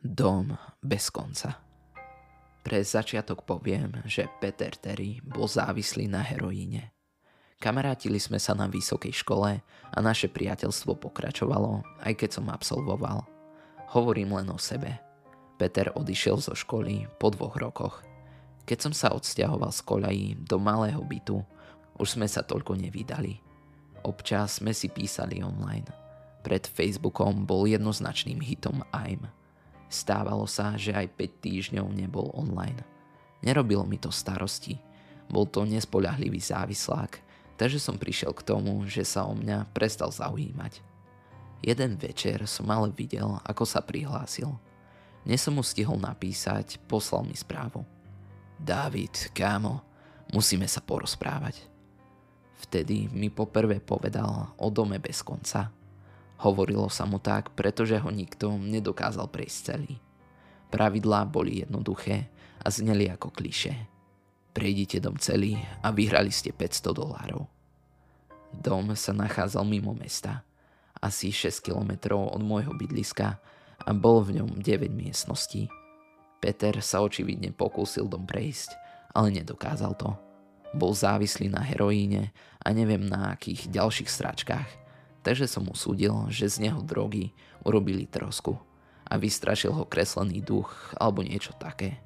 Dom bez konca. Pre začiatok poviem, že Peter Terry bol závislý na heroíne. Kamarátili sme sa na vysokej škole a naše priateľstvo pokračovalo, aj keď som absolvoval. Hovorím len o sebe. Peter odišiel zo školy po dvoch rokoch. Keď som sa odsťahoval z koľají do malého bytu, už sme sa toľko nevydali. Občas sme si písali online. Pred Facebookom bol jednoznačným hitom I'm – Stávalo sa, že aj 5 týždňov nebol online. Nerobilo mi to starosti. Bol to nespoľahlivý závislák, takže som prišiel k tomu, že sa o mňa prestal zaujímať. Jeden večer som ale videl, ako sa prihlásil. Dnes som mu stihol napísať, poslal mi správu. David, kámo, musíme sa porozprávať. Vtedy mi poprvé povedal o dome bez konca – Hovorilo sa mu tak, pretože ho nikto nedokázal prejsť celý. Pravidlá boli jednoduché a zneli ako kliše. Prejdite dom celý a vyhrali ste 500 dolárov. Dom sa nachádzal mimo mesta, asi 6 km od môjho bydliska a bol v ňom 9 miestností. Peter sa očividne pokúsil dom prejsť, ale nedokázal to. Bol závislý na heroíne a neviem na akých ďalších stračkách takže som usúdil, že z neho drogy urobili trosku a vystrašil ho kreslený duch alebo niečo také.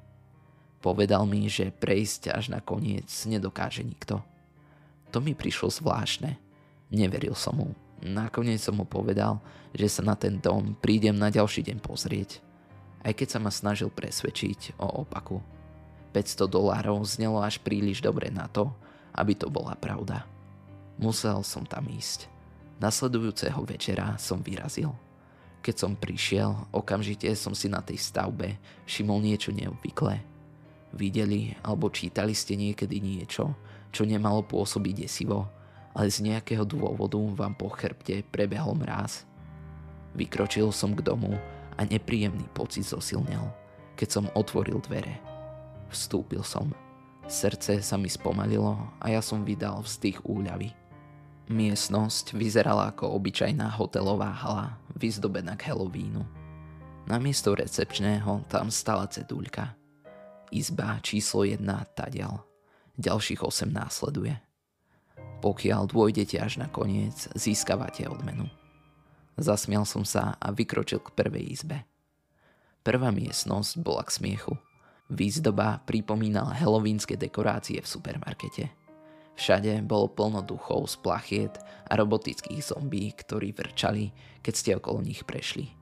Povedal mi, že prejsť až na koniec nedokáže nikto. To mi prišlo zvláštne. Neveril som mu. Nakoniec som mu povedal, že sa na ten dom prídem na ďalší deň pozrieť. Aj keď sa ma snažil presvedčiť o opaku. 500 dolárov znelo až príliš dobre na to, aby to bola pravda. Musel som tam ísť. Nasledujúceho večera som vyrazil. Keď som prišiel, okamžite som si na tej stavbe všimol niečo neobvyklé. Videli alebo čítali ste niekedy niečo, čo nemalo pôsobiť desivo, ale z nejakého dôvodu vám po chrbte prebehol mráz. Vykročil som k domu a nepríjemný pocit zosilnel, keď som otvoril dvere. Vstúpil som. Srdce sa mi spomalilo a ja som vydal vzdych úľavy. Miestnosť vyzerala ako obyčajná hotelová hala, vyzdobená k Halloweenu. Namiesto recepčného tam stala ceduľka. Izba číslo 1 tadial. Ďalších 8 následuje. Pokiaľ dôjdete až na koniec, získavate odmenu. Zasmial som sa a vykročil k prvej izbe. Prvá miestnosť bola k smiechu. Výzdoba pripomínala halloweenské dekorácie v supermarkete. Všade bolo plno duchov z plachiet a robotických zombí, ktorí vrčali, keď ste okolo nich prešli.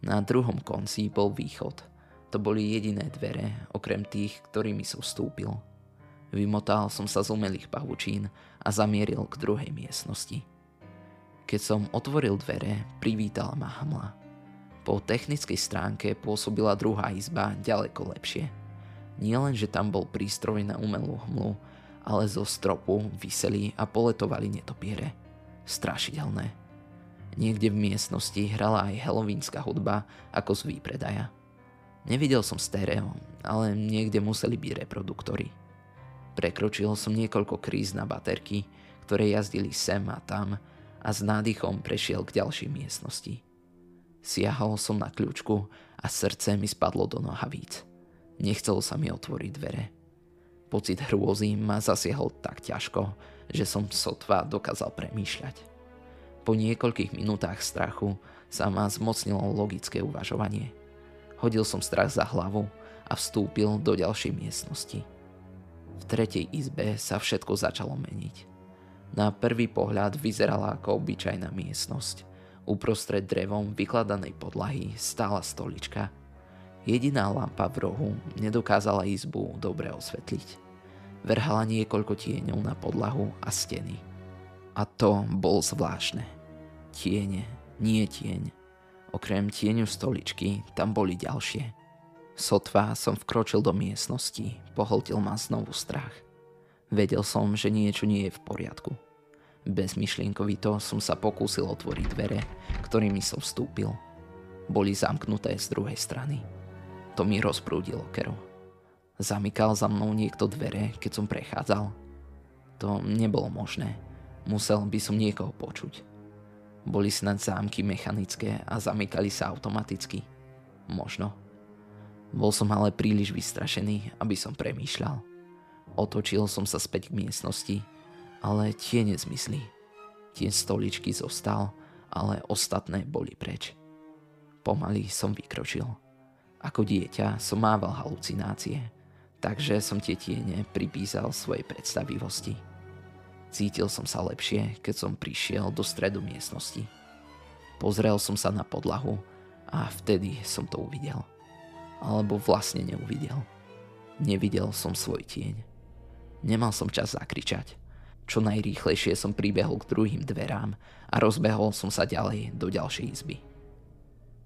Na druhom konci bol východ. To boli jediné dvere, okrem tých, ktorými som vstúpil. Vymotal som sa z umelých pavučín a zamieril k druhej miestnosti. Keď som otvoril dvere, privítala ma hmla. Po technickej stránke pôsobila druhá izba ďaleko lepšie. Nie len, že tam bol prístroj na umelú hmlu, ale zo stropu vyseli a poletovali netopiere. Strašidelné. Niekde v miestnosti hrala aj helovínska hudba ako z výpredaja. Nevidel som stereo, ale niekde museli byť reproduktory. Prekročil som niekoľko kríz na baterky, ktoré jazdili sem a tam a s nádychom prešiel k ďalšej miestnosti. Siahol som na kľúčku a srdce mi spadlo do nohavíc. Nechcelo sa mi otvoriť dvere. Pocit hrôzy ma zasiahol tak ťažko, že som sotva dokázal premýšľať. Po niekoľkých minútach strachu sa ma zmocnilo logické uvažovanie. Hodil som strach za hlavu a vstúpil do ďalšej miestnosti. V tretej izbe sa všetko začalo meniť. Na prvý pohľad vyzerala ako obyčajná miestnosť. Uprostred drevom vykladanej podlahy stála stolička – Jediná lampa v rohu nedokázala izbu dobre osvetliť. Verhala niekoľko tieňov na podlahu a steny. A to bol zvláštne. Tiene, nie tieň. Okrem tieňu stoličky tam boli ďalšie. Sotva som vkročil do miestnosti, pohltil ma znovu strach. Vedel som, že niečo nie je v poriadku. Bezmyšlienkovito som sa pokúsil otvoriť dvere, ktorými som vstúpil. Boli zamknuté z druhej strany. To mi rozprúdilo keru. Zamykal za mnou niekto dvere, keď som prechádzal. To nebolo možné. Musel by som niekoho počuť. Boli snad zámky mechanické a zamykali sa automaticky. Možno. Bol som ale príliš vystrašený, aby som premýšľal. Otočil som sa späť k miestnosti, ale tie nezmysli. Tie stoličky zostal, ale ostatné boli preč. Pomaly som vykročil. Ako dieťa som mával halucinácie, takže som tie tiene pripísal svojej predstavivosti. Cítil som sa lepšie, keď som prišiel do stredu miestnosti. Pozrel som sa na podlahu a vtedy som to uvidel. Alebo vlastne neuvidel. Nevidel som svoj tieň. Nemal som čas zakričať. Čo najrýchlejšie som pribehol k druhým dverám a rozbehol som sa ďalej do ďalšej izby.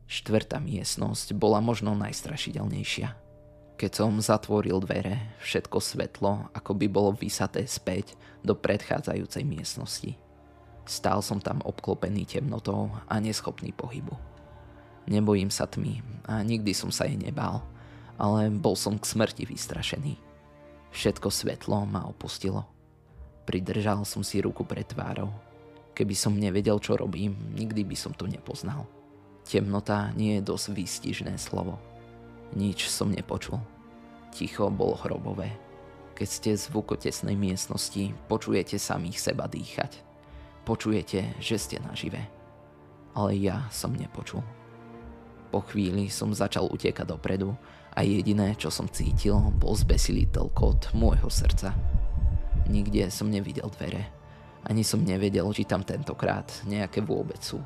Štvrtá miestnosť bola možno najstrašidelnejšia. Keď som zatvoril dvere, všetko svetlo ako by bolo vysaté späť do predchádzajúcej miestnosti. Stál som tam obklopený temnotou a neschopný pohybu. Nebojím sa tmy a nikdy som sa jej nebál, ale bol som k smrti vystrašený. Všetko svetlo ma opustilo. Pridržal som si ruku pred tvárou. Keby som nevedel, čo robím, nikdy by som to nepoznal. Temnota nie je dosť výstižné slovo. Nič som nepočul. Ticho bolo hrobové. Keď ste v zvukotesnej miestnosti, počujete samých seba dýchať. Počujete, že ste nažive. Ale ja som nepočul. Po chvíli som začal utekať dopredu a jediné, čo som cítil, bol zbesilý telkot môjho srdca. Nikde som nevidel dvere. Ani som nevedel, či tam tentokrát nejaké vôbec sú.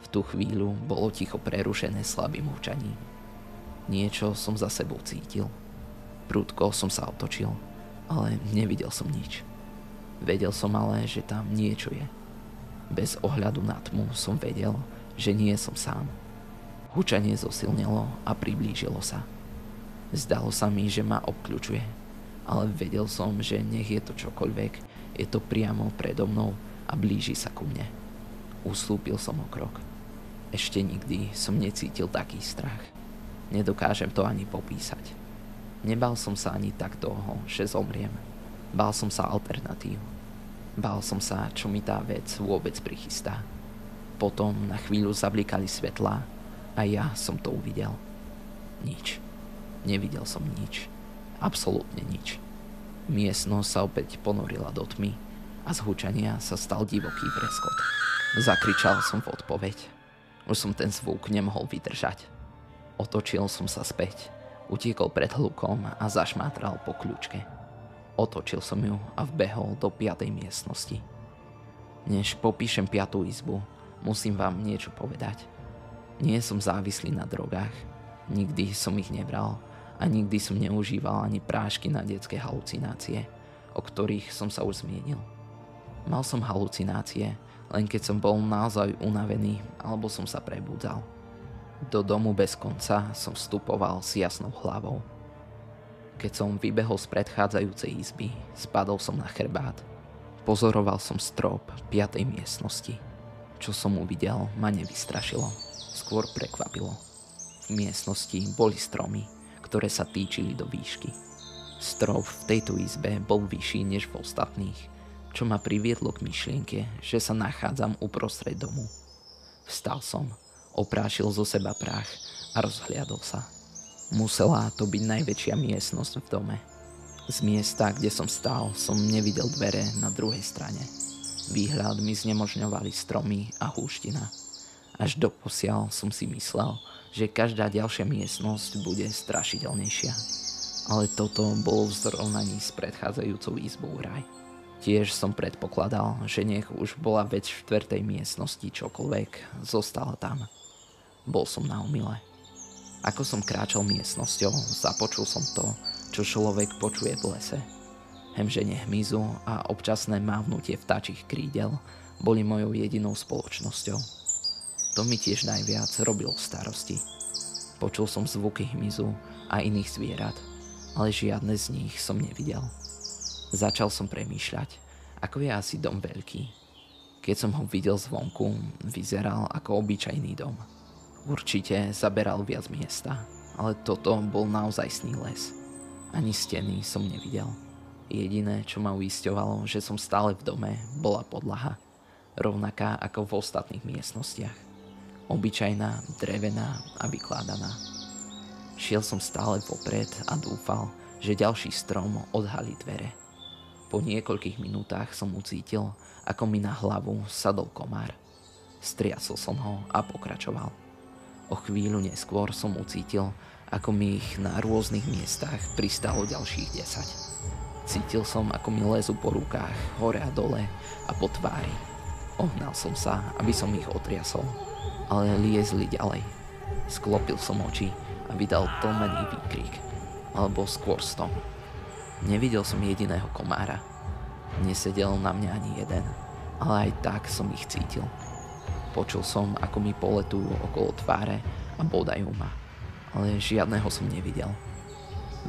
V tú chvíľu bolo ticho prerušené slabým hučaním. Niečo som za sebou cítil. Prúdko som sa otočil, ale nevidel som nič. Vedel som ale, že tam niečo je. Bez ohľadu na tmu som vedel, že nie som sám. Hučanie zosilnilo a priblížilo sa. Zdalo sa mi, že ma obkľúčuje, ale vedel som, že nech je to čokoľvek, je to priamo predo mnou a blíži sa ku mne. Ustúpil som o krok. Ešte nikdy som necítil taký strach. Nedokážem to ani popísať. Nebal som sa ani tak toho, že zomriem. Bál som sa alternatív. Bál som sa, čo mi tá vec vôbec prichystá. Potom na chvíľu zablikali svetlá a ja som to uvidel. Nič. Nevidel som nič. Absolútne nič. Miestnosť sa opäť ponorila do tmy a z hučania sa stal divoký preskot. Zakričal som v odpoveď. Už som ten zvuk nemohol vydržať. Otočil som sa späť, utiekol pred hlukom a zašmátral po kľúčke. Otočil som ju a vbehol do piatej miestnosti. Než popíšem piatú izbu, musím vám niečo povedať. Nie som závislý na drogách, nikdy som ich nebral a nikdy som neužíval ani prášky na detské halucinácie, o ktorých som sa už zmienil. Mal som halucinácie, len keď som bol naozaj unavený alebo som sa prebudzal. Do domu bez konca som vstupoval s jasnou hlavou. Keď som vybehol z predchádzajúcej izby, spadol som na chrbát. Pozoroval som strop piatej miestnosti. Čo som uvidel, ma nevystrašilo. Skôr prekvapilo. V miestnosti boli stromy, ktoré sa týčili do výšky. Strop v tejto izbe bol vyšší než v ostatných, čo ma priviedlo k myšlienke, že sa nachádzam uprostred domu. Vstal som, oprášil zo seba prach a rozhliadol sa. Musela to byť najväčšia miestnosť v dome. Z miesta, kde som stál, som nevidel dvere na druhej strane. Výhľad mi znemožňovali stromy a húština. Až doposiaľ som si myslel, že každá ďalšia miestnosť bude strašidelnejšia. Ale toto bolo v zrovnaní s predchádzajúcou izbou raj. Tiež som predpokladal, že nech už bola vec v štvrtej miestnosti čokoľvek, zostala tam. Bol som na umile. Ako som kráčal miestnosťou, započul som to, čo človek počuje v lese. Hemženie hmyzu a občasné mávnutie vtáčich krídel boli mojou jedinou spoločnosťou. To mi tiež najviac robilo starosti. Počul som zvuky hmyzu a iných zvierat, ale žiadne z nich som nevidel. Začal som premýšľať, ako je asi dom veľký. Keď som ho videl zvonku, vyzeral ako obyčajný dom. Určite zaberal viac miesta, ale toto bol naozaj sný les. Ani steny som nevidel. Jediné, čo ma uisťovalo, že som stále v dome, bola podlaha. Rovnaká ako v ostatných miestnostiach. Obyčajná, drevená a vykladaná. Šiel som stále vopred a dúfal, že ďalší strom odhalí dvere. Po niekoľkých minútach som ucítil, ako mi na hlavu sadol komár. Striasol som ho a pokračoval. O chvíľu neskôr som ucítil, ako mi ich na rôznych miestach pristalo ďalších 10. Cítil som, ako mi lezu po rukách, hore a dole a po tvári. Ohnal som sa, aby som ich otriasol, ale liezli ďalej. Sklopil som oči a vydal tlmený výkrik, alebo skôr stom. Nevidel som jediného komára. Nesedel na mňa ani jeden, ale aj tak som ich cítil. Počul som, ako mi poletujú okolo tváre a bodajú ma, ale žiadného som nevidel.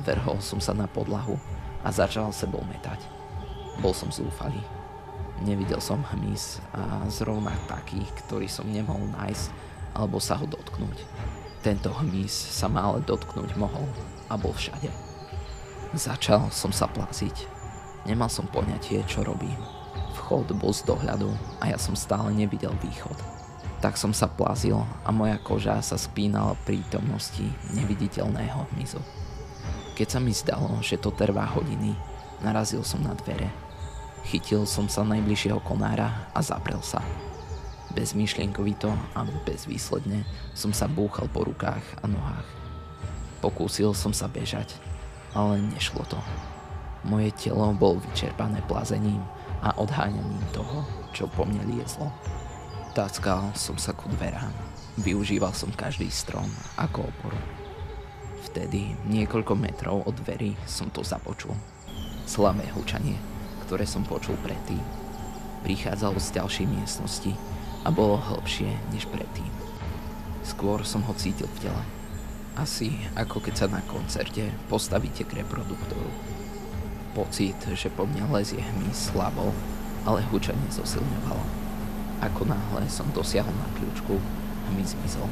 Verhol som sa na podlahu a začal sebou metať. Bol som zúfalý. Nevidel som hmyz a zrovna taký, ktorý som nemohol nájsť alebo sa ho dotknúť. Tento hmyz sa ma ale dotknúť mohol a bol všade. Začal som sa plaziť. Nemal som poňatie, čo robím. Vchod bol z dohľadu a ja som stále nevidel východ. Tak som sa plazil a moja koža sa spínala prítomnosti neviditeľného hmyzu. Keď sa mi zdalo, že to trvá hodiny, narazil som na dvere. Chytil som sa najbližšieho konára a zaprel sa. Bezmýšlienkovito a bezvýsledne som sa búchal po rukách a nohách. Pokúsil som sa bežať, ale nešlo to. Moje telo bolo vyčerpané plazením a odháňaním toho, čo po mne liezlo. Tackal som sa ku dverám. Využíval som každý strom ako oporu. Vtedy, niekoľko metrov od dverí, som to započul. Slavé hučanie, ktoré som počul predtým. Prichádzalo z ďalšej miestnosti a bolo hĺbšie než predtým. Skôr som ho cítil v tele. Asi ako keď sa na koncerte postavíte k reproduktoru. Pocit, že po mne lezie hmyz slabol, ale hučanie zosilňovalo. Ako náhle som dosiahol na kľúčku, hmyz zmizol.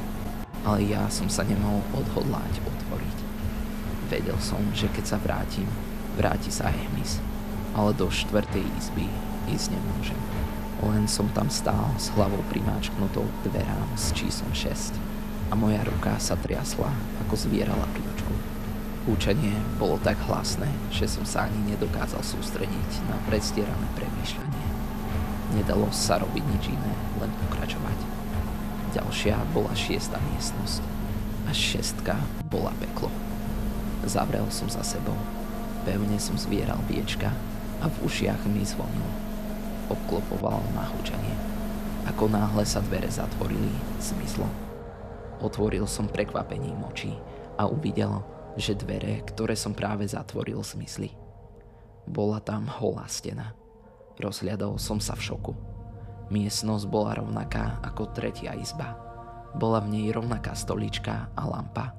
Ale ja som sa nemohol odhodlať otvoriť. Vedel som, že keď sa vrátim, vráti sa aj hmyz. Ale do štvrtej izby ísť nemôžem. Len som tam stál s hlavou primáčknutou k dverám s číslom 6 a moja ruka sa triasla, ako zvierala kľúčku. Húčanie bolo tak hlasné, že som sa ani nedokázal sústrediť na predstierané premýšľanie. Nedalo sa robiť nič iné, len pokračovať. Ďalšia bola šiesta miestnosť a šestka bola peklo. Zavrel som za sebou. Pevne som zvieral viečka a v ušiach mi zvonil. Obklopoval na húčanie. Ako náhle sa dvere zatvorili, zmizlo. Otvoril som prekvapením očí a uvidel, že dvere, ktoré som práve zatvoril, zmizli. Bola tam holá stena. Rozhľadol som sa v šoku. Miestnosť bola rovnaká ako tretia izba. Bola v nej rovnaká stolička a lampa,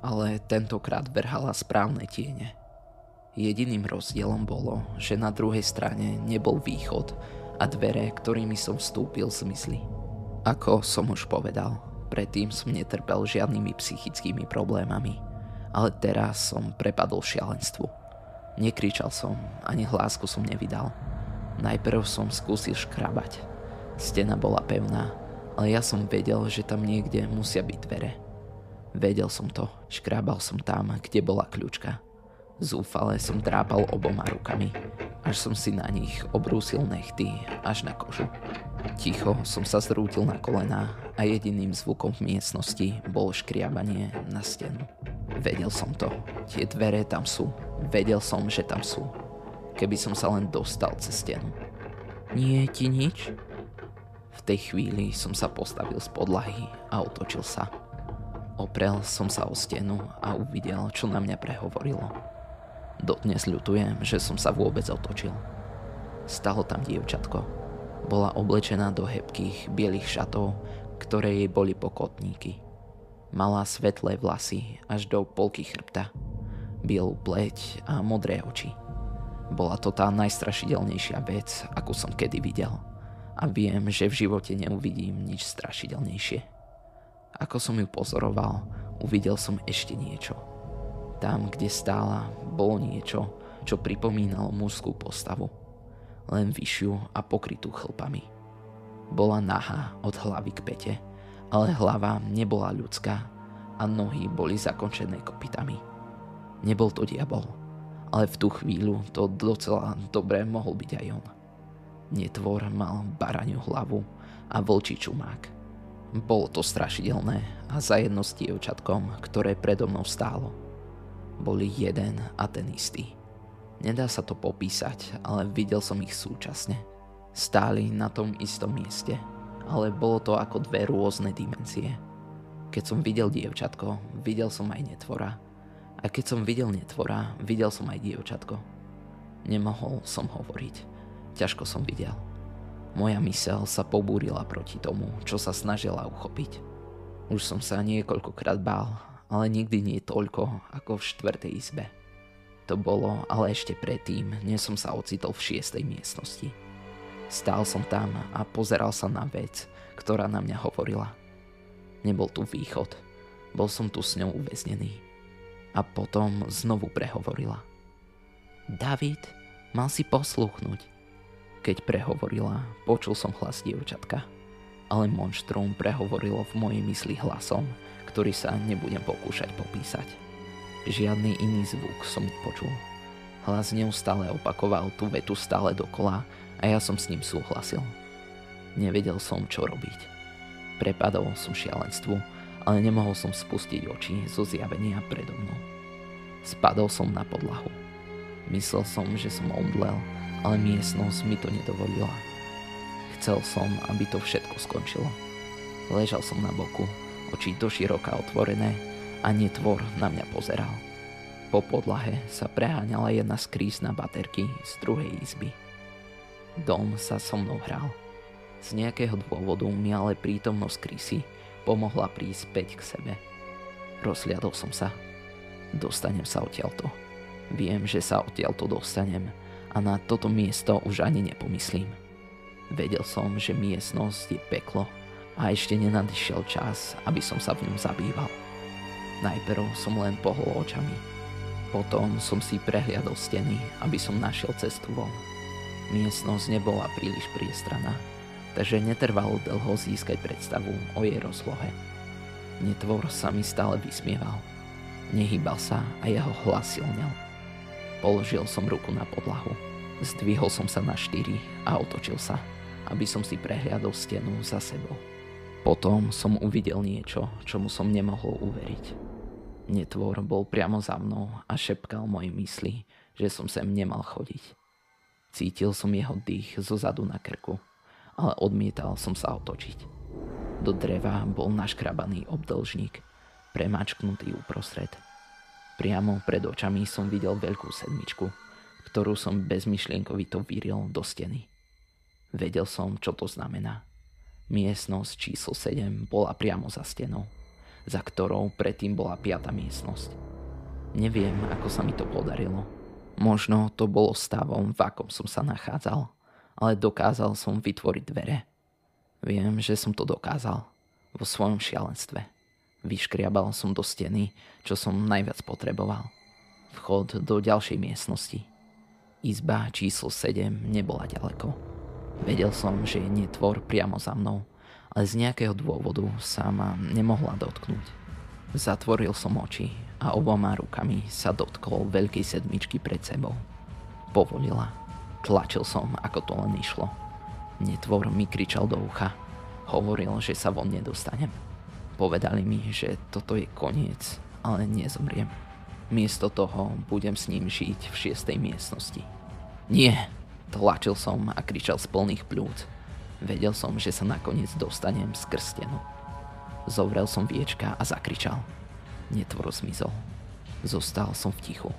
ale tentokrát vrhala správne tiene. Jediným rozdielom bolo, že na druhej strane nebol východ a dvere, ktorými som vstúpil, zmizli. Ako som už povedal, predtým som netrpel žiadnymi psychickými problémami ale teraz som prepadol šialenstvu. Nekričal som, ani hlásku som nevydal. Najprv som skúsil škrabať. Stena bola pevná, ale ja som vedel, že tam niekde musia byť dvere. Vedel som to, škrábal som tam, kde bola kľúčka. Zúfale som trápal oboma rukami, až som si na nich obrúsil nechty až na kožu. Ticho som sa zrútil na kolená a jediným zvukom v miestnosti bolo škriabanie na stenu. Vedel som to. Tie dvere tam sú. Vedel som, že tam sú. Keby som sa len dostal cez stenu. Nie ti nič? V tej chvíli som sa postavil z podlahy a otočil sa. Oprel som sa o stenu a uvidel, čo na mňa prehovorilo. Dodnes ľutujem, že som sa vôbec otočil. Stalo tam dievčatko. Bola oblečená do hebkých bielých šatov, ktoré jej boli pokotníky. Malá svetlé vlasy až do polky chrbta, bielú pleť a modré oči. Bola to tá najstrašidelnejšia vec, akú som kedy videl. A viem, že v živote neuvidím nič strašidelnejšie. Ako som ju pozoroval, uvidel som ešte niečo. Tam, kde stála, bolo niečo, čo pripomínalo mužskú postavu. Len vyššiu a pokrytú chlpami. Bola nahá od hlavy k pete ale hlava nebola ľudská a nohy boli zakončené kopitami. Nebol to diabol, ale v tú chvíľu to docela dobre mohol byť aj on. Netvor mal baraňu hlavu a vlčí čumák. Bolo to strašidelné a za jedno s dievčatkom, ktoré predo mnou stálo. Boli jeden a ten istý. Nedá sa to popísať, ale videl som ich súčasne. Stáli na tom istom mieste, ale bolo to ako dve rôzne dimenzie. Keď som videl dievčatko, videl som aj netvora. A keď som videl netvora, videl som aj dievčatko. Nemohol som hovoriť. Ťažko som videl. Moja mysel sa pobúrila proti tomu, čo sa snažila uchopiť. Už som sa niekoľkokrát bál, ale nikdy nie toľko ako v štvrtej izbe. To bolo ale ešte predtým, než som sa ocitol v šiestej miestnosti. Stál som tam a pozeral sa na vec, ktorá na mňa hovorila. Nebol tu východ, bol som tu s ňou uväznený. A potom znovu prehovorila. David, mal si posluchnúť. Keď prehovorila, počul som hlas dievčatka. Ale monštrum prehovorilo v mojej mysli hlasom, ktorý sa nebudem pokúšať popísať. Žiadny iný zvuk som nepočul. Hlas neustále opakoval tú vetu stále dokola a ja som s ním súhlasil. Nevedel som, čo robiť. Prepadol som šialenstvu, ale nemohol som spustiť oči zo zjavenia predo mnou. Spadol som na podlahu. Myslel som, že som omdlel ale miestnosť mi to nedovolila. Chcel som, aby to všetko skončilo. Ležal som na boku, oči do široka otvorené a netvor na mňa pozeral. Po podlahe sa preháňala jedna skrýs na baterky z druhej izby. Dom sa so mnou hral. Z nejakého dôvodu mi ale prítomnosť krysy pomohla prísť späť k sebe. Rozliadol som sa. Dostanem sa odtiaľto. Viem, že sa odtiaľto dostanem, a na toto miesto už ani nepomyslím. Vedel som, že miestnosť je peklo a ešte nenadišiel čas, aby som sa v ňom zabýval. Najprv som len pohol očami. Potom som si prehliadol steny, aby som našiel cestu von. Miestnosť nebola príliš priestraná, takže netrvalo dlho získať predstavu o jej rozlohe. Netvor sa mi stále vysmieval. Nehýbal sa a jeho hlas silnel. Položil som ruku na podlahu. Zdvihol som sa na štyri a otočil sa, aby som si prehliadol stenu za sebou. Potom som uvidel niečo, čomu som nemohol uveriť. Netvor bol priamo za mnou a šepkal moje mysli, že som sem nemal chodiť. Cítil som jeho dých zo zadu na krku, ale odmietal som sa otočiť. Do dreva bol naškrabaný obdlžník, premačknutý uprostred – Priamo pred očami som videl veľkú sedmičku, ktorú som bezmyšlienkovito vyril do steny. Vedel som, čo to znamená. Miestnosť číslo 7 bola priamo za stenou, za ktorou predtým bola piata miestnosť. Neviem, ako sa mi to podarilo. Možno to bolo stavom, v akom som sa nachádzal, ale dokázal som vytvoriť dvere. Viem, že som to dokázal vo svojom šialenstve. Vyškriabal som do steny, čo som najviac potreboval. Vchod do ďalšej miestnosti. Izba číslo 7 nebola ďaleko. Vedel som, že je netvor priamo za mnou, ale z nejakého dôvodu sa ma nemohla dotknúť. Zatvoril som oči a oboma rukami sa dotkol veľkej sedmičky pred sebou. Povolila. Tlačil som, ako to len išlo. Netvor mi kričal do ucha. Hovoril, že sa von nedostanem. Povedali mi, že toto je koniec, ale nezomriem. Miesto toho budem s ním žiť v šiestej miestnosti. Nie, tlačil som a kričal z plných pľúc. Vedel som, že sa nakoniec dostanem z krstenu. Zovrel som viečka a zakričal. Netvor zmizol. Zostal som v tichu.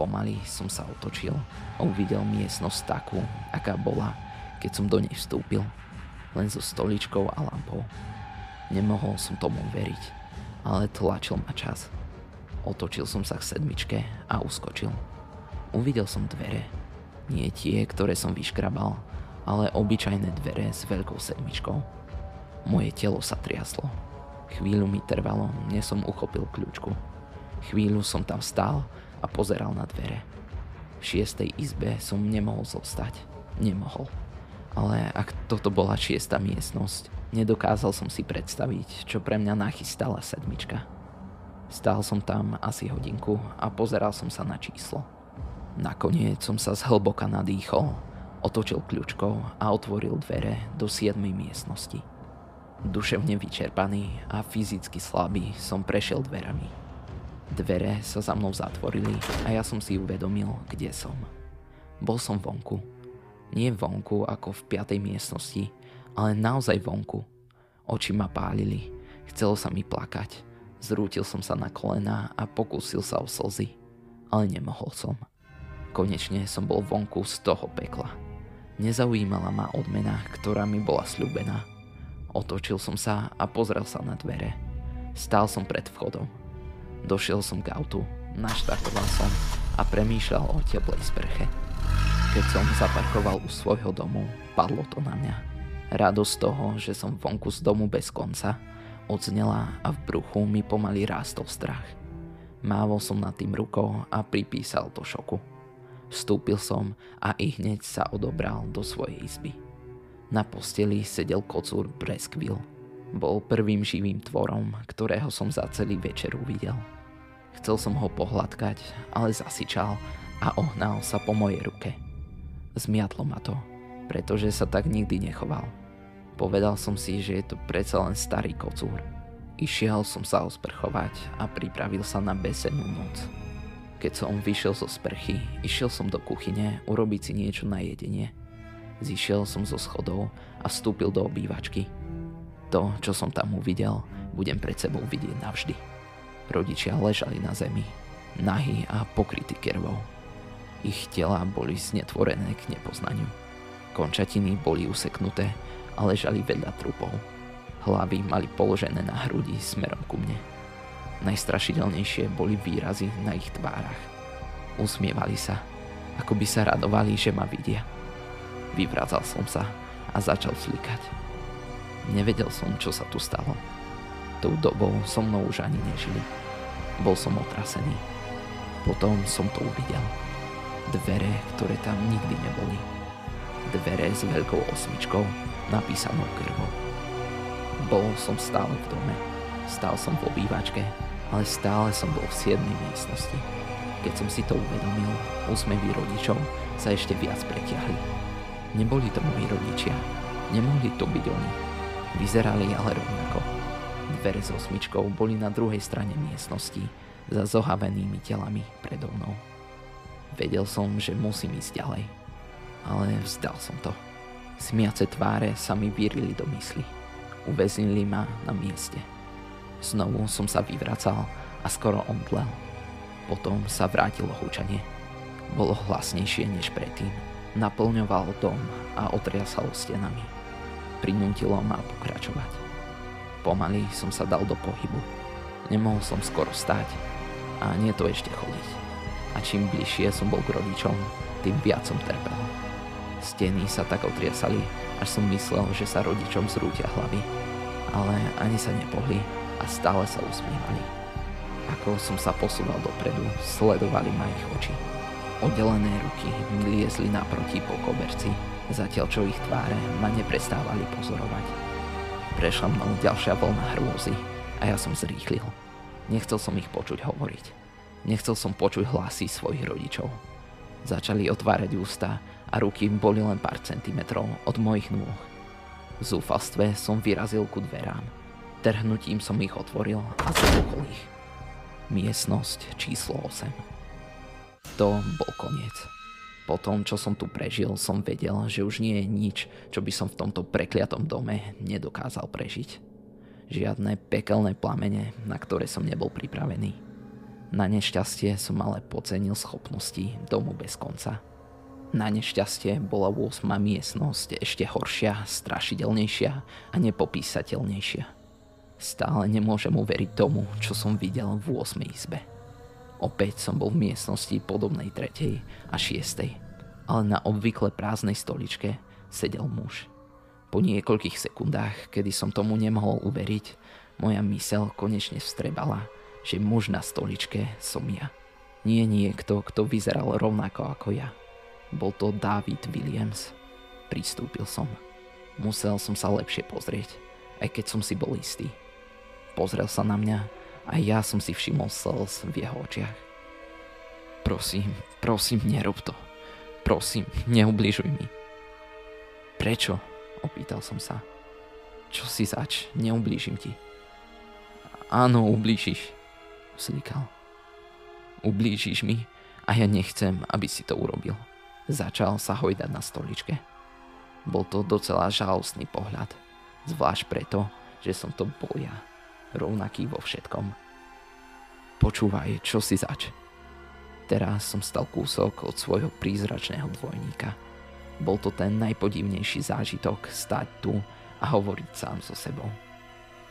Pomaly som sa otočil a uvidel miestnosť takú, aká bola, keď som do nej vstúpil. Len so stoličkou a lampou. Nemohol som tomu veriť, ale tlačil ma čas. Otočil som sa k sedmičke a uskočil. Uvidel som dvere. Nie tie, ktoré som vyškrabal, ale obyčajné dvere s veľkou sedmičkou. Moje telo sa triaslo. Chvíľu mi trvalo, než som uchopil kľúčku. Chvíľu som tam stál a pozeral na dvere. V šiestej izbe som nemohol zostať. Nemohol. Ale ak toto bola šiesta miestnosť, nedokázal som si predstaviť, čo pre mňa nachystala sedmička. Stál som tam asi hodinku a pozeral som sa na číslo. Nakoniec som sa zhlboka nadýchol, otočil kľúčkou a otvoril dvere do 7. miestnosti. Duševne vyčerpaný a fyzicky slabý som prešiel dverami. Dvere sa za mnou zatvorili a ja som si uvedomil, kde som. Bol som vonku. Nie vonku ako v piatej miestnosti, ale naozaj vonku. Oči ma pálili, chcelo sa mi plakať. Zrútil som sa na kolená a pokúsil sa o slzy, ale nemohol som. Konečne som bol vonku z toho pekla. Nezaujímala ma odmena, ktorá mi bola sľúbená. Otočil som sa a pozrel sa na dvere. Stál som pred vchodom. Došiel som k autu, naštartoval som a premýšľal o teplej sprche. Keď som zaparkoval u svojho domu, padlo to na mňa. Radosť toho, že som vonku z domu bez konca, odznela a v bruchu mi pomaly rástol strach. Mávol som nad tým rukou a pripísal to šoku. Vstúpil som a i hneď sa odobral do svojej izby. Na posteli sedel kocúr Breskvil. Bol prvým živým tvorom, ktorého som za celý večer uvidel. Chcel som ho pohľadkať, ale zasičal a ohnal sa po mojej ruke. Zmiatlo ma to, pretože sa tak nikdy nechoval. Povedal som si, že je to predsa len starý kocúr. Išiel som sa osprchovať a pripravil sa na besenú noc. Keď som vyšiel zo sprchy, išiel som do kuchyne urobiť si niečo na jedenie. Zišiel som zo schodov a vstúpil do obývačky. To, čo som tam uvidel, budem pred sebou vidieť navždy. Rodičia ležali na zemi, nahý a pokrytí krvou. Ich tela boli znetvorené k nepoznaniu. Končatiny boli useknuté a ležali vedľa trupov. Hlavy mali položené na hrudi smerom ku mne. Najstrašidelnejšie boli výrazy na ich tvárach. Usmievali sa, ako by sa radovali, že ma vidia. Vyvracal som sa a začal slikať. Nevedel som, čo sa tu stalo. Tou dobou so mnou už ani nežili. Bol som otrasený. Potom som to uvidel. Dvere, ktoré tam nikdy neboli. Dvere s veľkou osmičkou, napísanou krvou. Bol som stále v dome. Stál som v obývačke ale stále som bol v 7. miestnosti. Keď som si to uvedomil, úsmevy rodičov sa ešte viac pretiahli. Neboli to moji rodičia, nemohli to byť oni. Vyzerali ale rovnako. Dvere s osmičkou boli na druhej strane miestnosti, za zohavenými telami predo mnou. Vedel som, že musím ísť ďalej, ale vzdal som to. Smiace tváre sa mi vyrili do mysli. Uväznili ma na mieste. Znovu som sa vyvracal a skoro omdlel. Potom sa vrátilo húčanie. Bolo hlasnejšie než predtým. Naplňoval dom a otriasalo stenami. Prinútilo ma pokračovať. Pomaly som sa dal do pohybu. Nemohol som skoro stať a nie to ešte chodiť. A čím bližšie som bol k rodičom, tým viac som trpel. Steny sa tak otriasali, až som myslel, že sa rodičom zrútia hlavy. Ale ani sa nepohli a stále sa usmievali. Ako som sa posúval dopredu, sledovali ma ich oči. Oddelené ruky mi liezli naproti po koberci, zatiaľ čo ich tváre ma neprestávali pozorovať. Prešla mnou ďalšia vlna hrôzy a ja som zrýchlil. Nechcel som ich počuť hovoriť. Nechcel som počuť hlasy svojich rodičov. Začali otvárať ústa a ruky boli len pár centimetrov od mojich nôh. V zúfalstve som vyrazil ku dverám Trhnutím som ich otvoril a zabuchol ich. Miestnosť číslo 8. To bol koniec. Po tom, čo som tu prežil, som vedel, že už nie je nič, čo by som v tomto prekliatom dome nedokázal prežiť. Žiadne pekelné plamene, na ktoré som nebol pripravený. Na nešťastie som ale pocenil schopnosti domu bez konca. Na nešťastie bola 8. miestnosť ešte horšia, strašidelnejšia a nepopísateľnejšia. Stále nemôžem uveriť tomu, čo som videl v 8. izbe. Opäť som bol v miestnosti podobnej tretej a šiestej, ale na obvykle prázdnej stoličke sedel muž. Po niekoľkých sekundách, kedy som tomu nemohol uveriť, moja mysel konečne vstrebala, že muž na stoličke som ja. Nie niekto, kto vyzeral rovnako ako ja. Bol to David Williams. Pristúpil som. Musel som sa lepšie pozrieť, aj keď som si bol istý. Pozrel sa na mňa a ja som si všimol slz v jeho očiach. Prosím, prosím, nerob to. Prosím, neubližuj mi. Prečo? Opýtal som sa. Čo si zač? Neublížim ti. Áno, ublížiš, slíkal. Ublížiš mi a ja nechcem, aby si to urobil. Začal sa hojdať na stoličke. Bol to docela žalostný pohľad, zvlášť preto, že som to bol ja, rovnaký vo všetkom. Počúvaj, čo si zač. Teraz som stal kúsok od svojho prízračného dvojníka. Bol to ten najpodivnejší zážitok stať tu a hovoriť sám so sebou.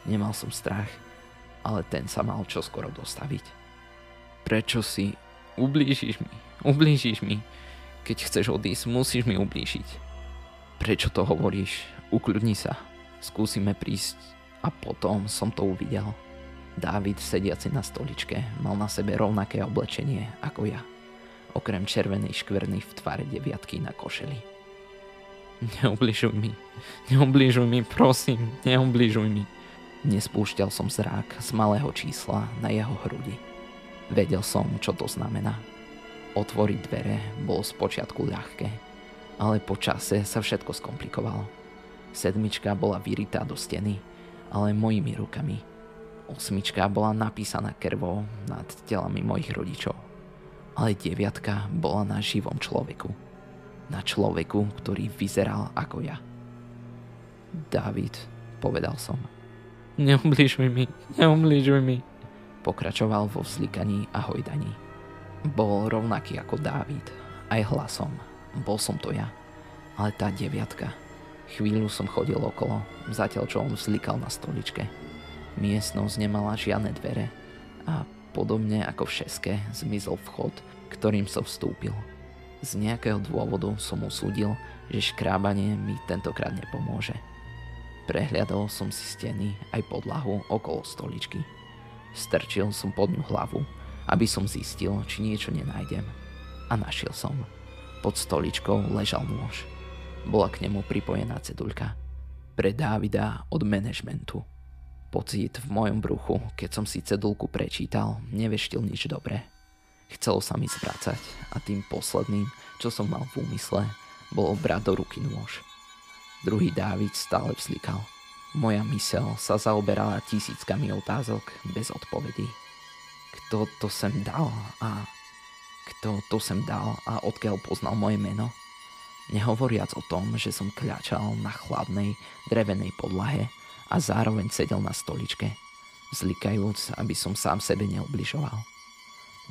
Nemal som strach, ale ten sa mal čoskoro dostaviť. Prečo si... Ublížiš mi, ublížiš mi. Keď chceš odísť, musíš mi ublížiť. Prečo to hovoríš? Ukľudni sa. Skúsime prísť. A potom som to uvidel. Dávid sediaci na stoličke mal na sebe rovnaké oblečenie ako ja. Okrem červenej škvrny v tvare deviatky na košeli. Neubližuj mi, neubližuj mi, prosím, neubližuj mi. Nespúšťal som zrák z malého čísla na jeho hrudi. Vedel som, čo to znamená. Otvoriť dvere bolo spočiatku ľahké, ale po čase sa všetko skomplikovalo. Sedmička bola vyritá do steny, ale mojimi rukami. Osmička bola napísaná krvou nad telami mojich rodičov. Ale deviatka bola na živom človeku. Na človeku, ktorý vyzeral ako ja. David, povedal som. Neubližuj mi, neubližuj mi. Pokračoval vo vzlikaní a hojdaní. Bol rovnaký ako Dávid, aj hlasom, bol som to ja. Ale tá deviatka. Chvíľu som chodil okolo, zatiaľ čo on vzlikal na stoličke. Miestnosť nemala žiadne dvere a podobne ako v zmizol vchod, ktorým som vstúpil. Z nejakého dôvodu som usúdil, že škrábanie mi tentokrát nepomôže. Prehliadol som si steny aj podlahu okolo stoličky. Strčil som pod ňu hlavu, aby som zistil, či niečo nenájdem. A našiel som. Pod stoličkou ležal nôž. Bola k nemu pripojená ceduľka. Pre Dávida od manažmentu. Pocit v mojom bruchu, keď som si cedulku prečítal, neveštil nič dobré. Chcelo sa mi zvracať a tým posledným, čo som mal v úmysle, bolo brať do ruky nôž. Druhý Dávid stále vzlikal. Moja mysel sa zaoberala tisíckami otázok bez odpovedí. Kto to sem dal a kto to sem dal a odkiaľ poznal moje meno. Nehovoriac o tom, že som kľačal na chladnej, drevenej podlahe a zároveň sedel na stoličke, zlikajúc, aby som sám sebe neubližoval.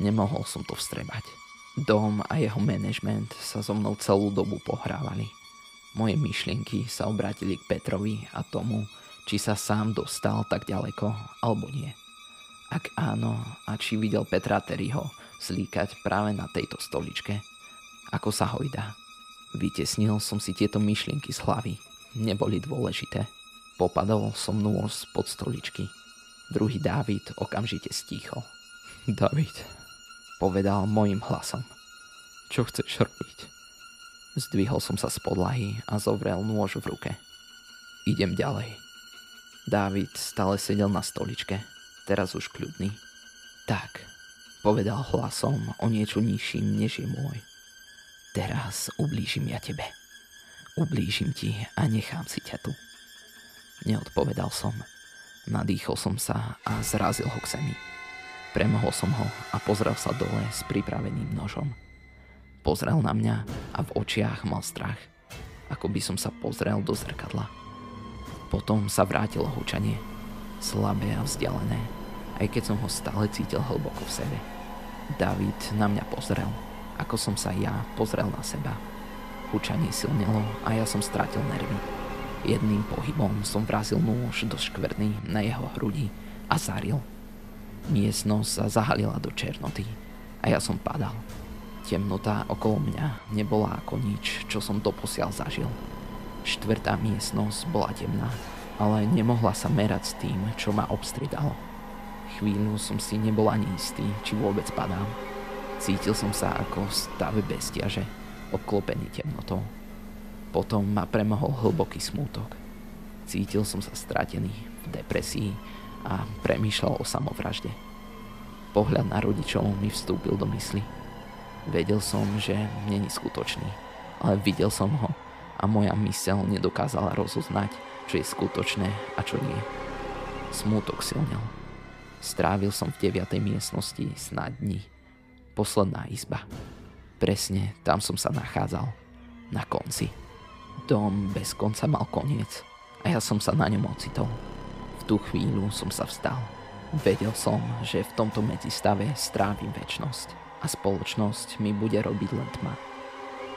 Nemohol som to vstrebať. Dom a jeho management sa so mnou celú dobu pohrávali. Moje myšlienky sa obrátili k Petrovi a tomu, či sa sám dostal tak ďaleko, alebo nie. Ak áno, a či videl Petra Terryho, slíkať práve na tejto stoličke. Ako sa hojda. Vytesnil som si tieto myšlienky z hlavy. Neboli dôležité. Popadol som nôž pod stoličky. Druhý Dávid okamžite stíchol. David, povedal mojim hlasom. Čo chceš robiť? Zdvihol som sa z podlahy a zovrel nôž v ruke. Idem ďalej. Dávid stále sedel na stoličke, teraz už kľudný. Tak, Povedal hlasom o niečo nižším než je môj. Teraz ublížim ja tebe. Ublížim ti a nechám si ťa tu. Neodpovedal som. Nadýchol som sa a zrazil ho k zemi. Premohol som ho a pozrel sa dole s pripraveným nožom. Pozrel na mňa a v očiach mal strach, ako by som sa pozrel do zrkadla. Potom sa vrátilo hučanie, slabé a vzdialené, aj keď som ho stále cítil hlboko v sebe. David na mňa pozrel, ako som sa ja pozrel na seba. Hučanie silnilo a ja som strátil nervy. Jedným pohybom som vrazil nôž do škvrny na jeho hrudi a zaril. Miestnosť sa zahalila do černoty a ja som padal. Temnota okolo mňa nebola ako nič, čo som doposiaľ zažil. Štvrtá miestnosť bola temná, ale nemohla sa merať s tým, čo ma obstridalo. Chvíľu som si nebol ani istý, či vôbec padám. Cítil som sa ako v stave bestiaže, obklopený temnotou. Potom ma premohol hlboký smútok. Cítil som sa stratený, v depresii a premýšľal o samovražde. Pohľad na rodičov mi vstúpil do mysli. Vedel som, že není skutočný, ale videl som ho a moja mysel nedokázala rozoznať, čo je skutočné a čo nie. Smútok silnel. Strávil som v 9. miestnosti snad dní. Posledná izba. Presne tam som sa nachádzal. Na konci. Dom bez konca mal koniec a ja som sa na ňom ocitol. V tú chvíľu som sa vstal. Vedel som, že v tomto medzistave strávim väčnosť a spoločnosť mi bude robiť len tma.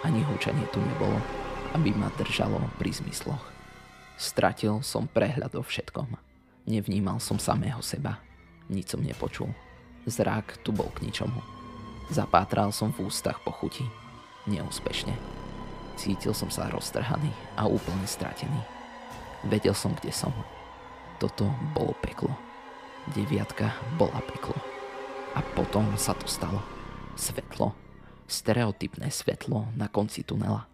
Ani húčanie tu nebolo, aby ma držalo pri zmysloch. Stratil som prehľad o všetkom. Nevnímal som samého seba. Nič som nepočul. Zrak tu bol k ničomu. Zapátral som v ústach po chuti. Neúspešne. Cítil som sa roztrhaný a úplne stratený. Vedel som, kde som. Toto bolo peklo. Deviatka bola peklo. A potom sa to stalo. Svetlo. Stereotypné svetlo na konci tunela.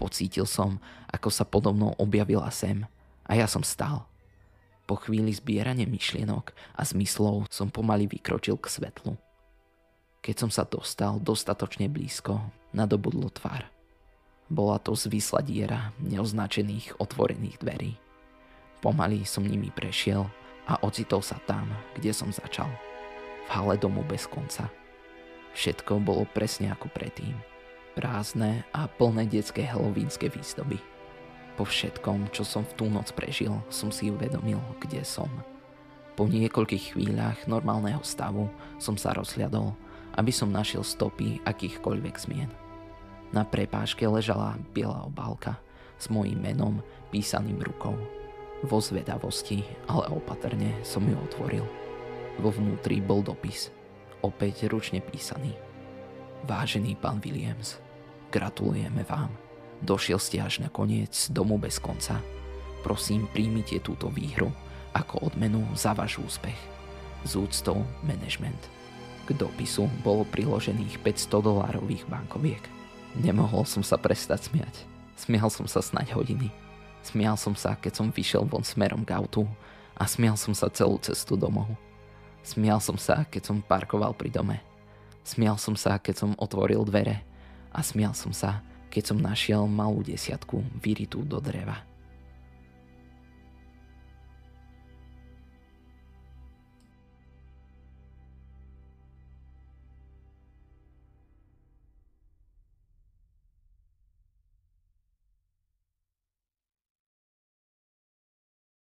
Pocítil som, ako sa podo mnou objavila sem a ja som stál. Po chvíli zbierania myšlienok a zmyslov som pomaly vykročil k svetlu. Keď som sa dostal dostatočne blízko, nadobudlo tvár. Bola to zvislá diera neoznačených otvorených dverí. Pomaly som nimi prešiel a ocitol sa tam, kde som začal. V hale domu bez konca. Všetko bolo presne ako predtým prázdne a plné detské helovínske výzdoby. Po všetkom, čo som v tú noc prežil, som si uvedomil, kde som. Po niekoľkých chvíľach normálneho stavu som sa rozhľadol, aby som našiel stopy akýchkoľvek zmien. Na prepáške ležala biela obálka s mojím menom písaným rukou. Vo zvedavosti, ale opatrne som ju otvoril. Vo vnútri bol dopis, opäť ručne písaný. Vážený pán Williams, Gratulujeme vám. Došiel ste až na koniec domu bez konca. Prosím, príjmite túto výhru ako odmenu za váš úspech. Z úctou management. K dopisu bolo priložených 500 dolárových bankoviek. Nemohol som sa prestať smiať. Smial som sa snať hodiny. Smial som sa, keď som vyšiel von smerom k autu a smial som sa celú cestu domov. Smial som sa, keď som parkoval pri dome. Smial som sa, keď som otvoril dvere a smial som sa, keď som našiel malú desiatku vyritú do dreva.